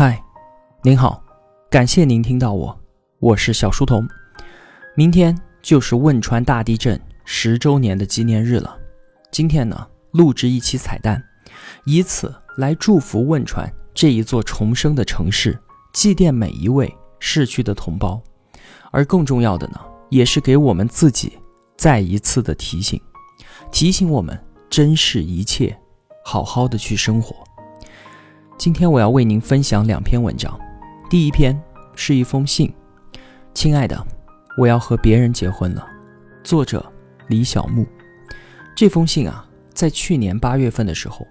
嗨，您好，感谢您听到我，我是小书童。明天就是汶川大地震十周年的纪念日了。今天呢，录制一期彩蛋，以此来祝福汶川这一座重生的城市，祭奠每一位逝去的同胞。而更重要的呢，也是给我们自己再一次的提醒，提醒我们珍视一切，好好的去生活。今天我要为您分享两篇文章，第一篇是一封信，亲爱的，我要和别人结婚了，作者李小木。这封信啊，在去年八月份的时候，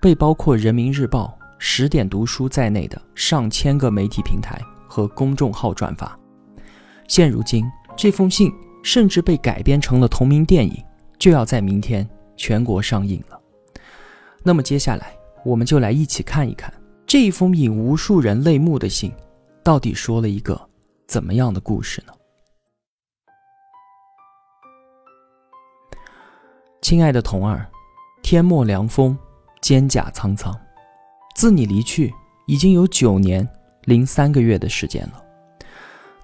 被包括人民日报、十点读书在内的上千个媒体平台和公众号转发。现如今，这封信甚至被改编成了同名电影，就要在明天全国上映了。那么接下来。我们就来一起看一看这一封引无数人泪目的信，到底说了一个怎么样的故事呢？亲爱的童儿，天末凉风，蒹葭苍苍。自你离去，已经有九年零三个月的时间了。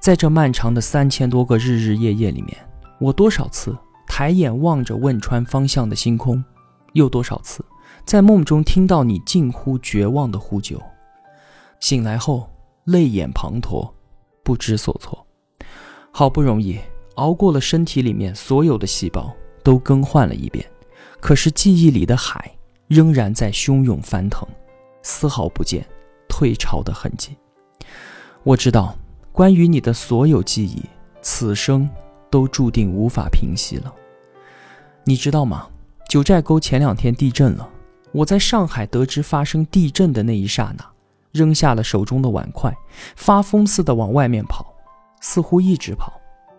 在这漫长的三千多个日日夜夜里面，我多少次抬眼望着汶川方向的星空，又多少次？在梦中听到你近乎绝望的呼救，醒来后泪眼滂沱，不知所措。好不容易熬过了身体里面所有的细胞都更换了一遍，可是记忆里的海仍然在汹涌翻腾，丝毫不见退潮的痕迹。我知道，关于你的所有记忆，此生都注定无法平息了。你知道吗？九寨沟前两天地震了。我在上海得知发生地震的那一刹那，扔下了手中的碗筷，发疯似的往外面跑，似乎一直跑，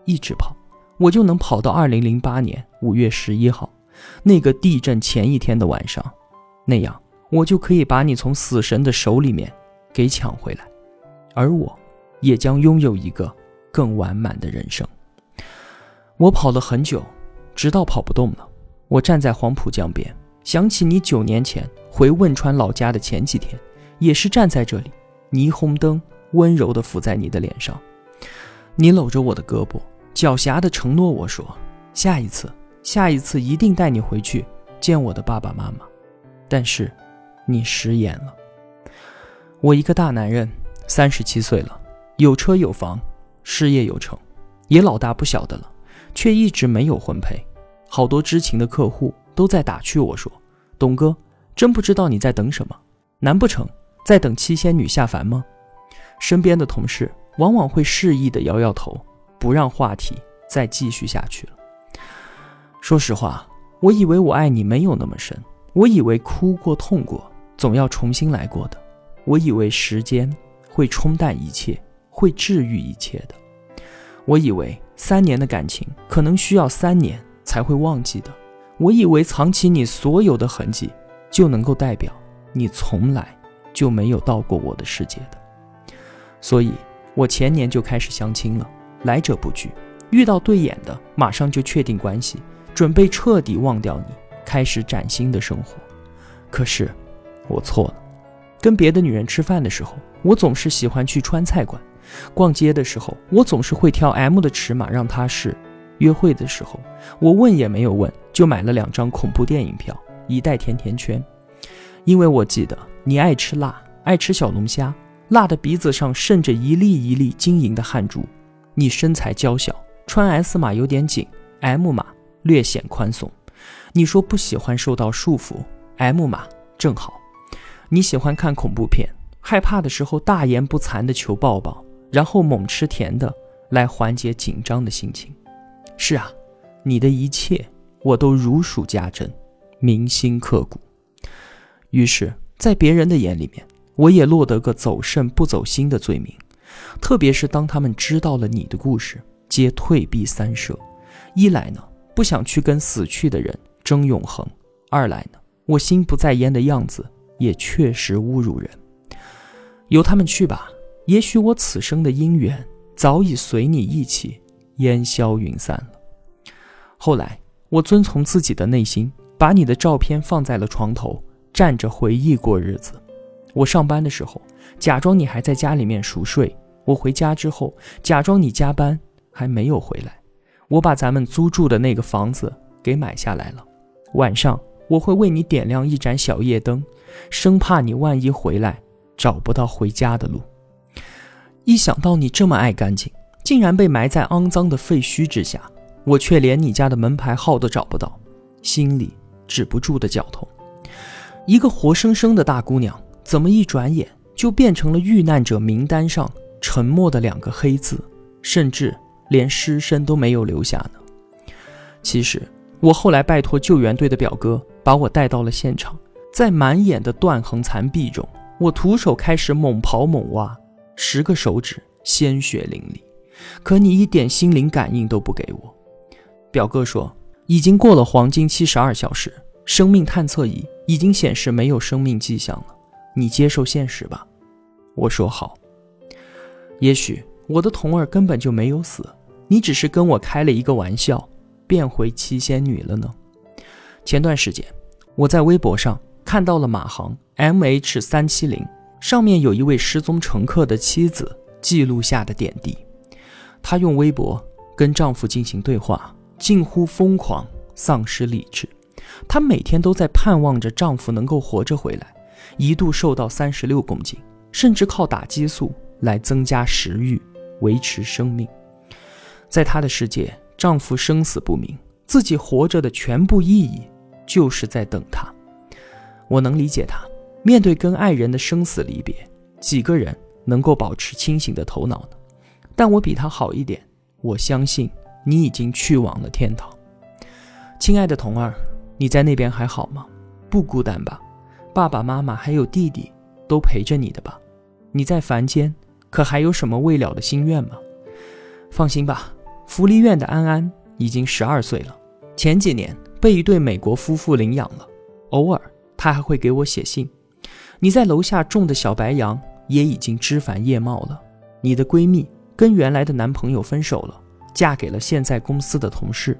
一直跑，我就能跑到二零零八年五月十一号，那个地震前一天的晚上，那样我就可以把你从死神的手里面给抢回来，而我，也将拥有一个更完满的人生。我跑了很久，直到跑不动了，我站在黄浦江边。想起你九年前回汶川老家的前几天，也是站在这里，霓虹灯温柔地抚在你的脸上，你搂着我的胳膊，狡黠地承诺我说：“下一次，下一次一定带你回去见我的爸爸妈妈。”但是，你食言了。我一个大男人，三十七岁了，有车有房，事业有成，也老大不小的了，却一直没有婚配，好多知情的客户。都在打趣我说：“董哥，真不知道你在等什么？难不成在等七仙女下凡吗？”身边的同事往往会示意的摇摇头，不让话题再继续下去了。说实话，我以为我爱你没有那么深，我以为哭过痛过总要重新来过的，我以为时间会冲淡一切，会治愈一切的，我以为三年的感情可能需要三年才会忘记的。我以为藏起你所有的痕迹，就能够代表你从来就没有到过我的世界的，所以我前年就开始相亲了，来者不拒，遇到对眼的马上就确定关系，准备彻底忘掉你，开始崭新的生活。可是我错了，跟别的女人吃饭的时候，我总是喜欢去川菜馆；逛街的时候，我总是会挑 M 的尺码让她试。约会的时候，我问也没有问，就买了两张恐怖电影票，一袋甜甜圈，因为我记得你爱吃辣，爱吃小龙虾，辣的鼻子上渗着一粒一粒晶莹的汗珠。你身材娇小，穿 S 码有点紧，M 码略显宽松。你说不喜欢受到束缚，M 码正好。你喜欢看恐怖片，害怕的时候大言不惭的求抱抱，然后猛吃甜的来缓解紧张的心情。是啊，你的一切我都如数家珍，铭心刻骨。于是，在别人的眼里面，我也落得个走肾不走心的罪名。特别是当他们知道了你的故事，皆退避三舍。一来呢，不想去跟死去的人争永恒；二来呢，我心不在焉的样子也确实侮辱人。由他们去吧，也许我此生的姻缘早已随你一起。烟消云散了。后来，我遵从自己的内心，把你的照片放在了床头，站着回忆过日子。我上班的时候，假装你还在家里面熟睡；我回家之后，假装你加班还没有回来。我把咱们租住的那个房子给买下来了。晚上我会为你点亮一盏小夜灯，生怕你万一回来找不到回家的路。一想到你这么爱干净，竟然被埋在肮脏的废墟之下，我却连你家的门牌号都找不到，心里止不住的绞痛。一个活生生的大姑娘，怎么一转眼就变成了遇难者名单上沉默的两个黑字，甚至连尸身都没有留下呢？其实，我后来拜托救援队的表哥把我带到了现场，在满眼的断横残壁中，我徒手开始猛刨猛挖。十个手指鲜血淋漓，可你一点心灵感应都不给我。表哥说已经过了黄金七十二小时，生命探测仪已经显示没有生命迹象了，你接受现实吧。我说好。也许我的童儿根本就没有死，你只是跟我开了一个玩笑，变回七仙女了呢。前段时间我在微博上看到了马航 MH 三七零。上面有一位失踪乘客的妻子记录下的点滴，她用微博跟丈夫进行对话，近乎疯狂，丧失理智。她每天都在盼望着丈夫能够活着回来，一度瘦到三十六公斤，甚至靠打激素来增加食欲，维持生命。在她的世界，丈夫生死不明，自己活着的全部意义就是在等他。我能理解她。面对跟爱人的生死离别，几个人能够保持清醒的头脑呢？但我比他好一点，我相信你已经去往了天堂。亲爱的童儿，你在那边还好吗？不孤单吧？爸爸妈妈还有弟弟都陪着你的吧？你在凡间可还有什么未了的心愿吗？放心吧，福利院的安安已经十二岁了，前几年被一对美国夫妇领养了，偶尔他还会给我写信。你在楼下种的小白杨也已经枝繁叶茂了。你的闺蜜跟原来的男朋友分手了，嫁给了现在公司的同事。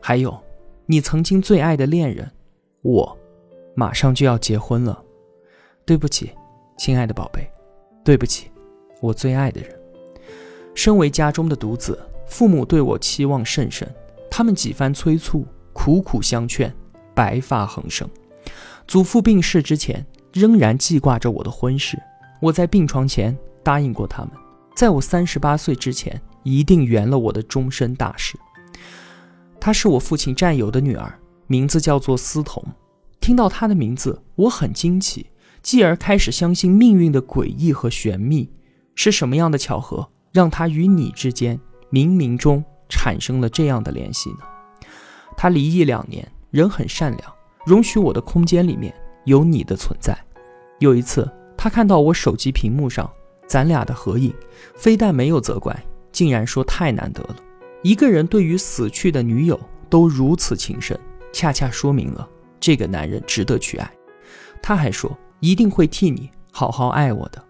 还有，你曾经最爱的恋人，我，马上就要结婚了。对不起，亲爱的宝贝，对不起，我最爱的人。身为家中的独子，父母对我期望甚深，他们几番催促，苦苦相劝，白发横生。祖父病逝之前。仍然记挂着我的婚事。我在病床前答应过他们，在我三十八岁之前，一定圆了我的终身大事。她是我父亲战友的女儿，名字叫做思彤。听到她的名字，我很惊奇，继而开始相信命运的诡异和玄秘。是什么样的巧合，让她与你之间冥冥中产生了这样的联系呢？她离异两年，人很善良，容许我的空间里面有你的存在。有一次，她看到我手机屏幕上咱俩的合影，非但没有责怪，竟然说太难得了。一个人对于死去的女友都如此情深，恰恰说明了这个男人值得去爱。他还说一定会替你好好爱我的。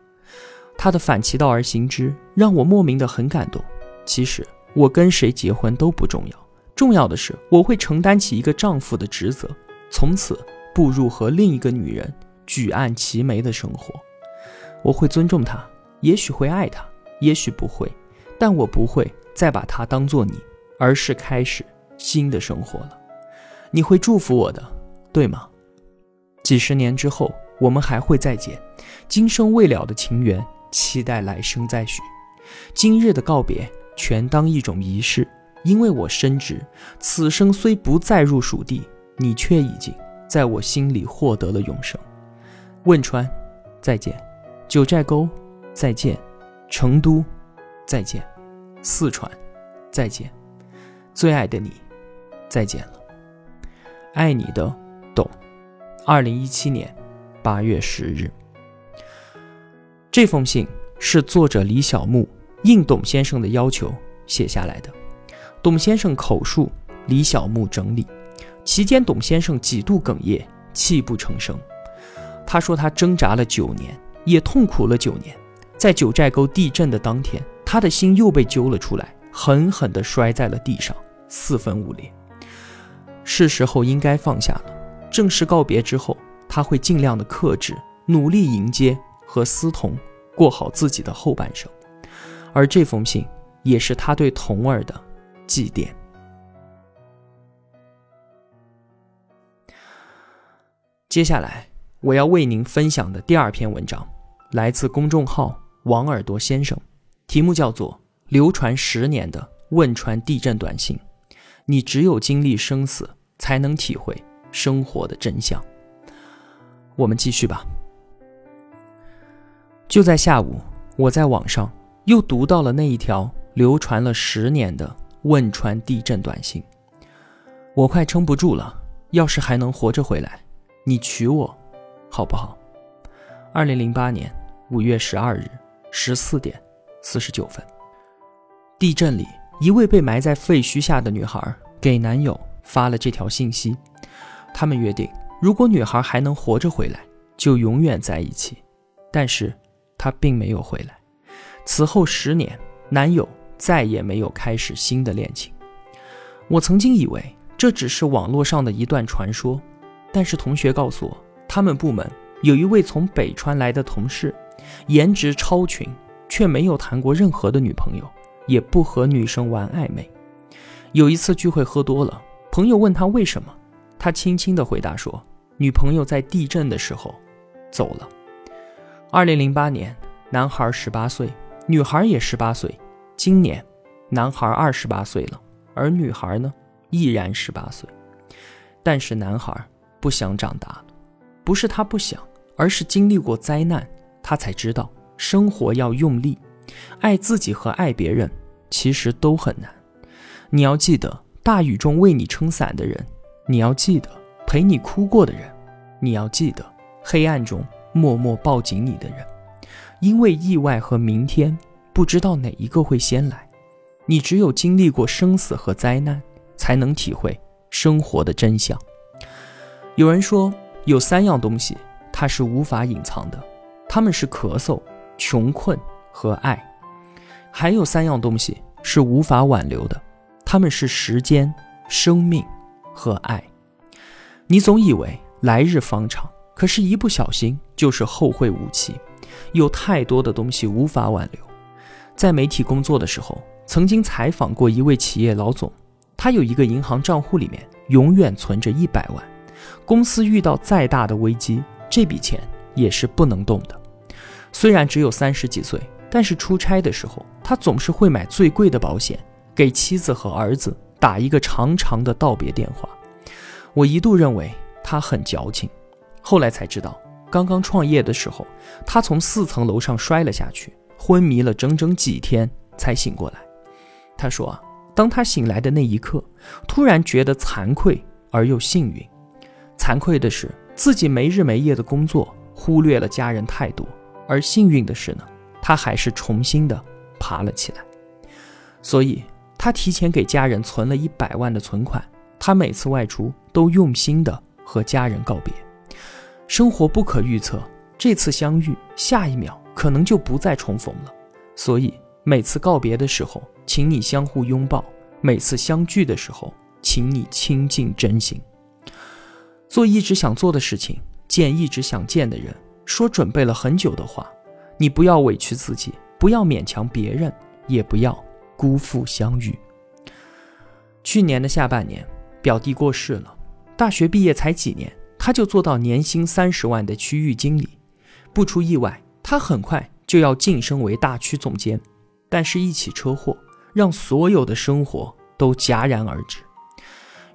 他的反其道而行之，让我莫名的很感动。其实我跟谁结婚都不重要，重要的是我会承担起一个丈夫的职责，从此步入和另一个女人。举案齐眉的生活，我会尊重他，也许会爱他，也许不会，但我不会再把它当做你，而是开始新的生活了。你会祝福我的，对吗？几十年之后，我们还会再见，今生未了的情缘，期待来生再续。今日的告别，全当一种仪式，因为我深知，此生虽不再入蜀地，你却已经在我心里获得了永生。汶川，再见；九寨沟，再见；成都，再见；四川，再见；最爱的你，再见了。爱你的，董。二零一七年八月十日。这封信是作者李小木应董先生的要求写下来的，董先生口述，李小木整理。期间，董先生几度哽咽，泣不成声。他说：“他挣扎了九年，也痛苦了九年。在九寨沟地震的当天，他的心又被揪了出来，狠狠地摔在了地上，四分五裂。是时候应该放下了。正式告别之后，他会尽量的克制，努力迎接和思彤过好自己的后半生，而这封信也是他对童儿的祭奠。接下来我要为您分享的第二篇文章，来自公众号王耳朵先生，题目叫做《流传十年的汶川地震短信》，你只有经历生死，才能体会生活的真相。我们继续吧。就在下午，我在网上又读到了那一条流传了十年的汶川地震短信，我快撑不住了。要是还能活着回来。你娶我，好不好？二零零八年五月十二日十四点四十九分，地震里，一位被埋在废墟下的女孩给男友发了这条信息。他们约定，如果女孩还能活着回来，就永远在一起。但是，她并没有回来。此后十年，男友再也没有开始新的恋情。我曾经以为这只是网络上的一段传说。但是同学告诉我，他们部门有一位从北川来的同事，颜值超群，却没有谈过任何的女朋友，也不和女生玩暧昧。有一次聚会喝多了，朋友问他为什么，他轻轻的回答说：“女朋友在地震的时候走了。”二零零八年，男孩十八岁，女孩也十八岁。今年，男孩二十八岁了，而女孩呢，依然十八岁。但是男孩。不想长大了，不是他不想，而是经历过灾难，他才知道生活要用力。爱自己和爱别人其实都很难。你要记得大雨中为你撑伞的人，你要记得陪你哭过的人，你要记得黑暗中默默抱紧你的人。因为意外和明天不知道哪一个会先来，你只有经历过生死和灾难，才能体会生活的真相。有人说，有三样东西它是无法隐藏的，他们是咳嗽、穷困和爱；还有三样东西是无法挽留的，他们是时间、生命和爱。你总以为来日方长，可是，一不小心就是后会无期。有太多的东西无法挽留。在媒体工作的时候，曾经采访过一位企业老总，他有一个银行账户，里面永远存着一百万。公司遇到再大的危机，这笔钱也是不能动的。虽然只有三十几岁，但是出差的时候，他总是会买最贵的保险，给妻子和儿子打一个长长的道别电话。我一度认为他很矫情，后来才知道，刚刚创业的时候，他从四层楼上摔了下去，昏迷了整整几天才醒过来。他说，当他醒来的那一刻，突然觉得惭愧而又幸运。惭愧的是，自己没日没夜的工作，忽略了家人太多；而幸运的是呢，他还是重新的爬了起来。所以，他提前给家人存了一百万的存款。他每次外出都用心的和家人告别。生活不可预测，这次相遇，下一秒可能就不再重逢了。所以，每次告别的时候，请你相互拥抱；每次相聚的时候，请你倾尽真心。做一直想做的事情，见一直想见的人，说准备了很久的话。你不要委屈自己，不要勉强别人，也不要辜负相遇。去年的下半年，表弟过世了。大学毕业才几年，他就做到年薪三十万的区域经理。不出意外，他很快就要晋升为大区总监。但是，一起车祸让所有的生活都戛然而止。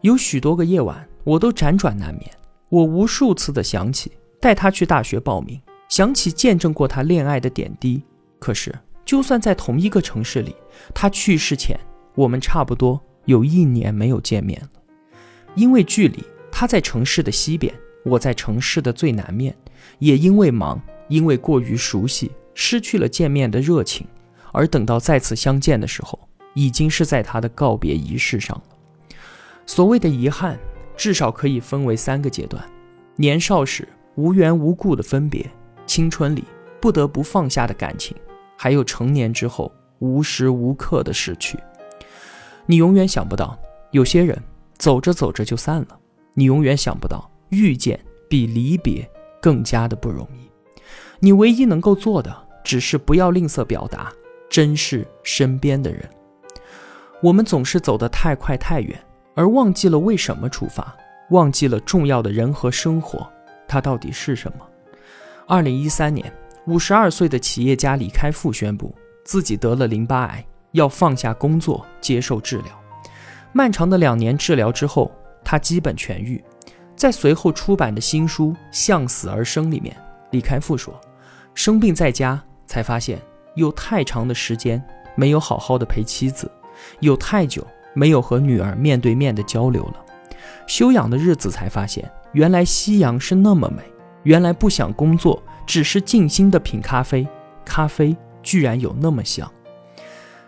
有许多个夜晚。我都辗转难眠，我无数次的想起带他去大学报名，想起见证过他恋爱的点滴。可是，就算在同一个城市里，他去世前，我们差不多有一年没有见面了。因为距离，他在城市的西边，我在城市的最南面。也因为忙，因为过于熟悉，失去了见面的热情。而等到再次相见的时候，已经是在他的告别仪式上了。所谓的遗憾。至少可以分为三个阶段：年少时无缘无故的分别，青春里不得不放下的感情，还有成年之后无时无刻的失去。你永远想不到，有些人走着走着就散了；你永远想不到，遇见比离别更加的不容易。你唯一能够做的，只是不要吝啬表达，珍视身边的人。我们总是走得太快太远，而忘记了为什么出发，忘记了重要的人和生活，它到底是什么？二零一三年，五十二岁的企业家李开复宣布自己得了淋巴癌，要放下工作接受治疗。漫长的两年治疗之后，他基本痊愈。在随后出版的新书《向死而生》里面，李开复说：“生病在家，才发现有太长的时间没有好好的陪妻子，有太久没有和女儿面对面的交流了。休养的日子，才发现原来夕阳是那么美，原来不想工作，只是静心的品咖啡，咖啡居然有那么香。”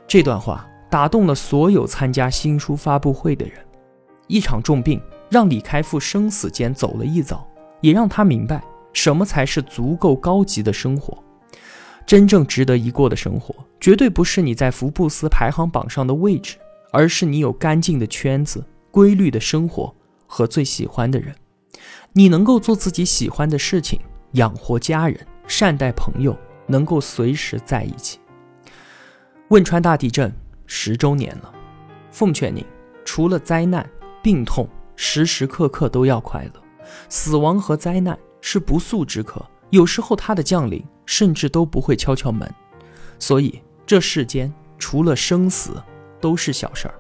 这段话。打动了所有参加新书发布会的人。一场重病让李开复生死间走了一遭，也让他明白什么才是足够高级的生活。真正值得一过的生活，绝对不是你在福布斯排行榜上的位置，而是你有干净的圈子、规律的生活和最喜欢的人。你能够做自己喜欢的事情，养活家人，善待朋友，能够随时在一起。汶川大地震。十周年了，奉劝您，除了灾难、病痛，时时刻刻都要快乐。死亡和灾难是不速之客，有时候它的降临甚至都不会敲敲门。所以这世间除了生死都是小事儿。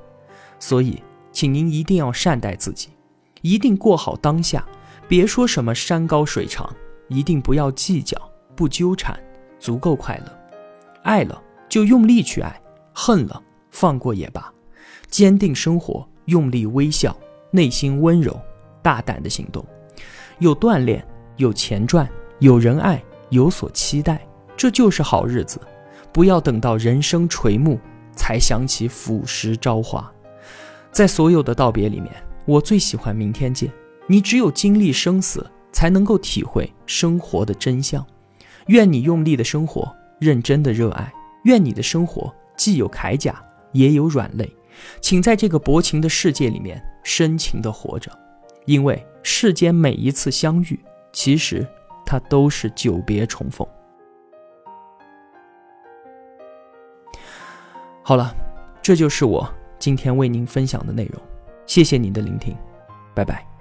所以，请您一定要善待自己，一定过好当下。别说什么山高水长，一定不要计较，不纠缠，足够快乐。爱了就用力去爱，恨了。放过也罢，坚定生活，用力微笑，内心温柔，大胆的行动，有锻炼，有钱赚，有人爱，有所期待，这就是好日子。不要等到人生垂暮才想起腐蚀朝华。在所有的道别里面，我最喜欢明天见。你只有经历生死，才能够体会生活的真相。愿你用力的生活，认真的热爱。愿你的生活既有铠甲。也有软肋，请在这个薄情的世界里面深情的活着，因为世间每一次相遇，其实它都是久别重逢。好了，这就是我今天为您分享的内容，谢谢您的聆听，拜拜。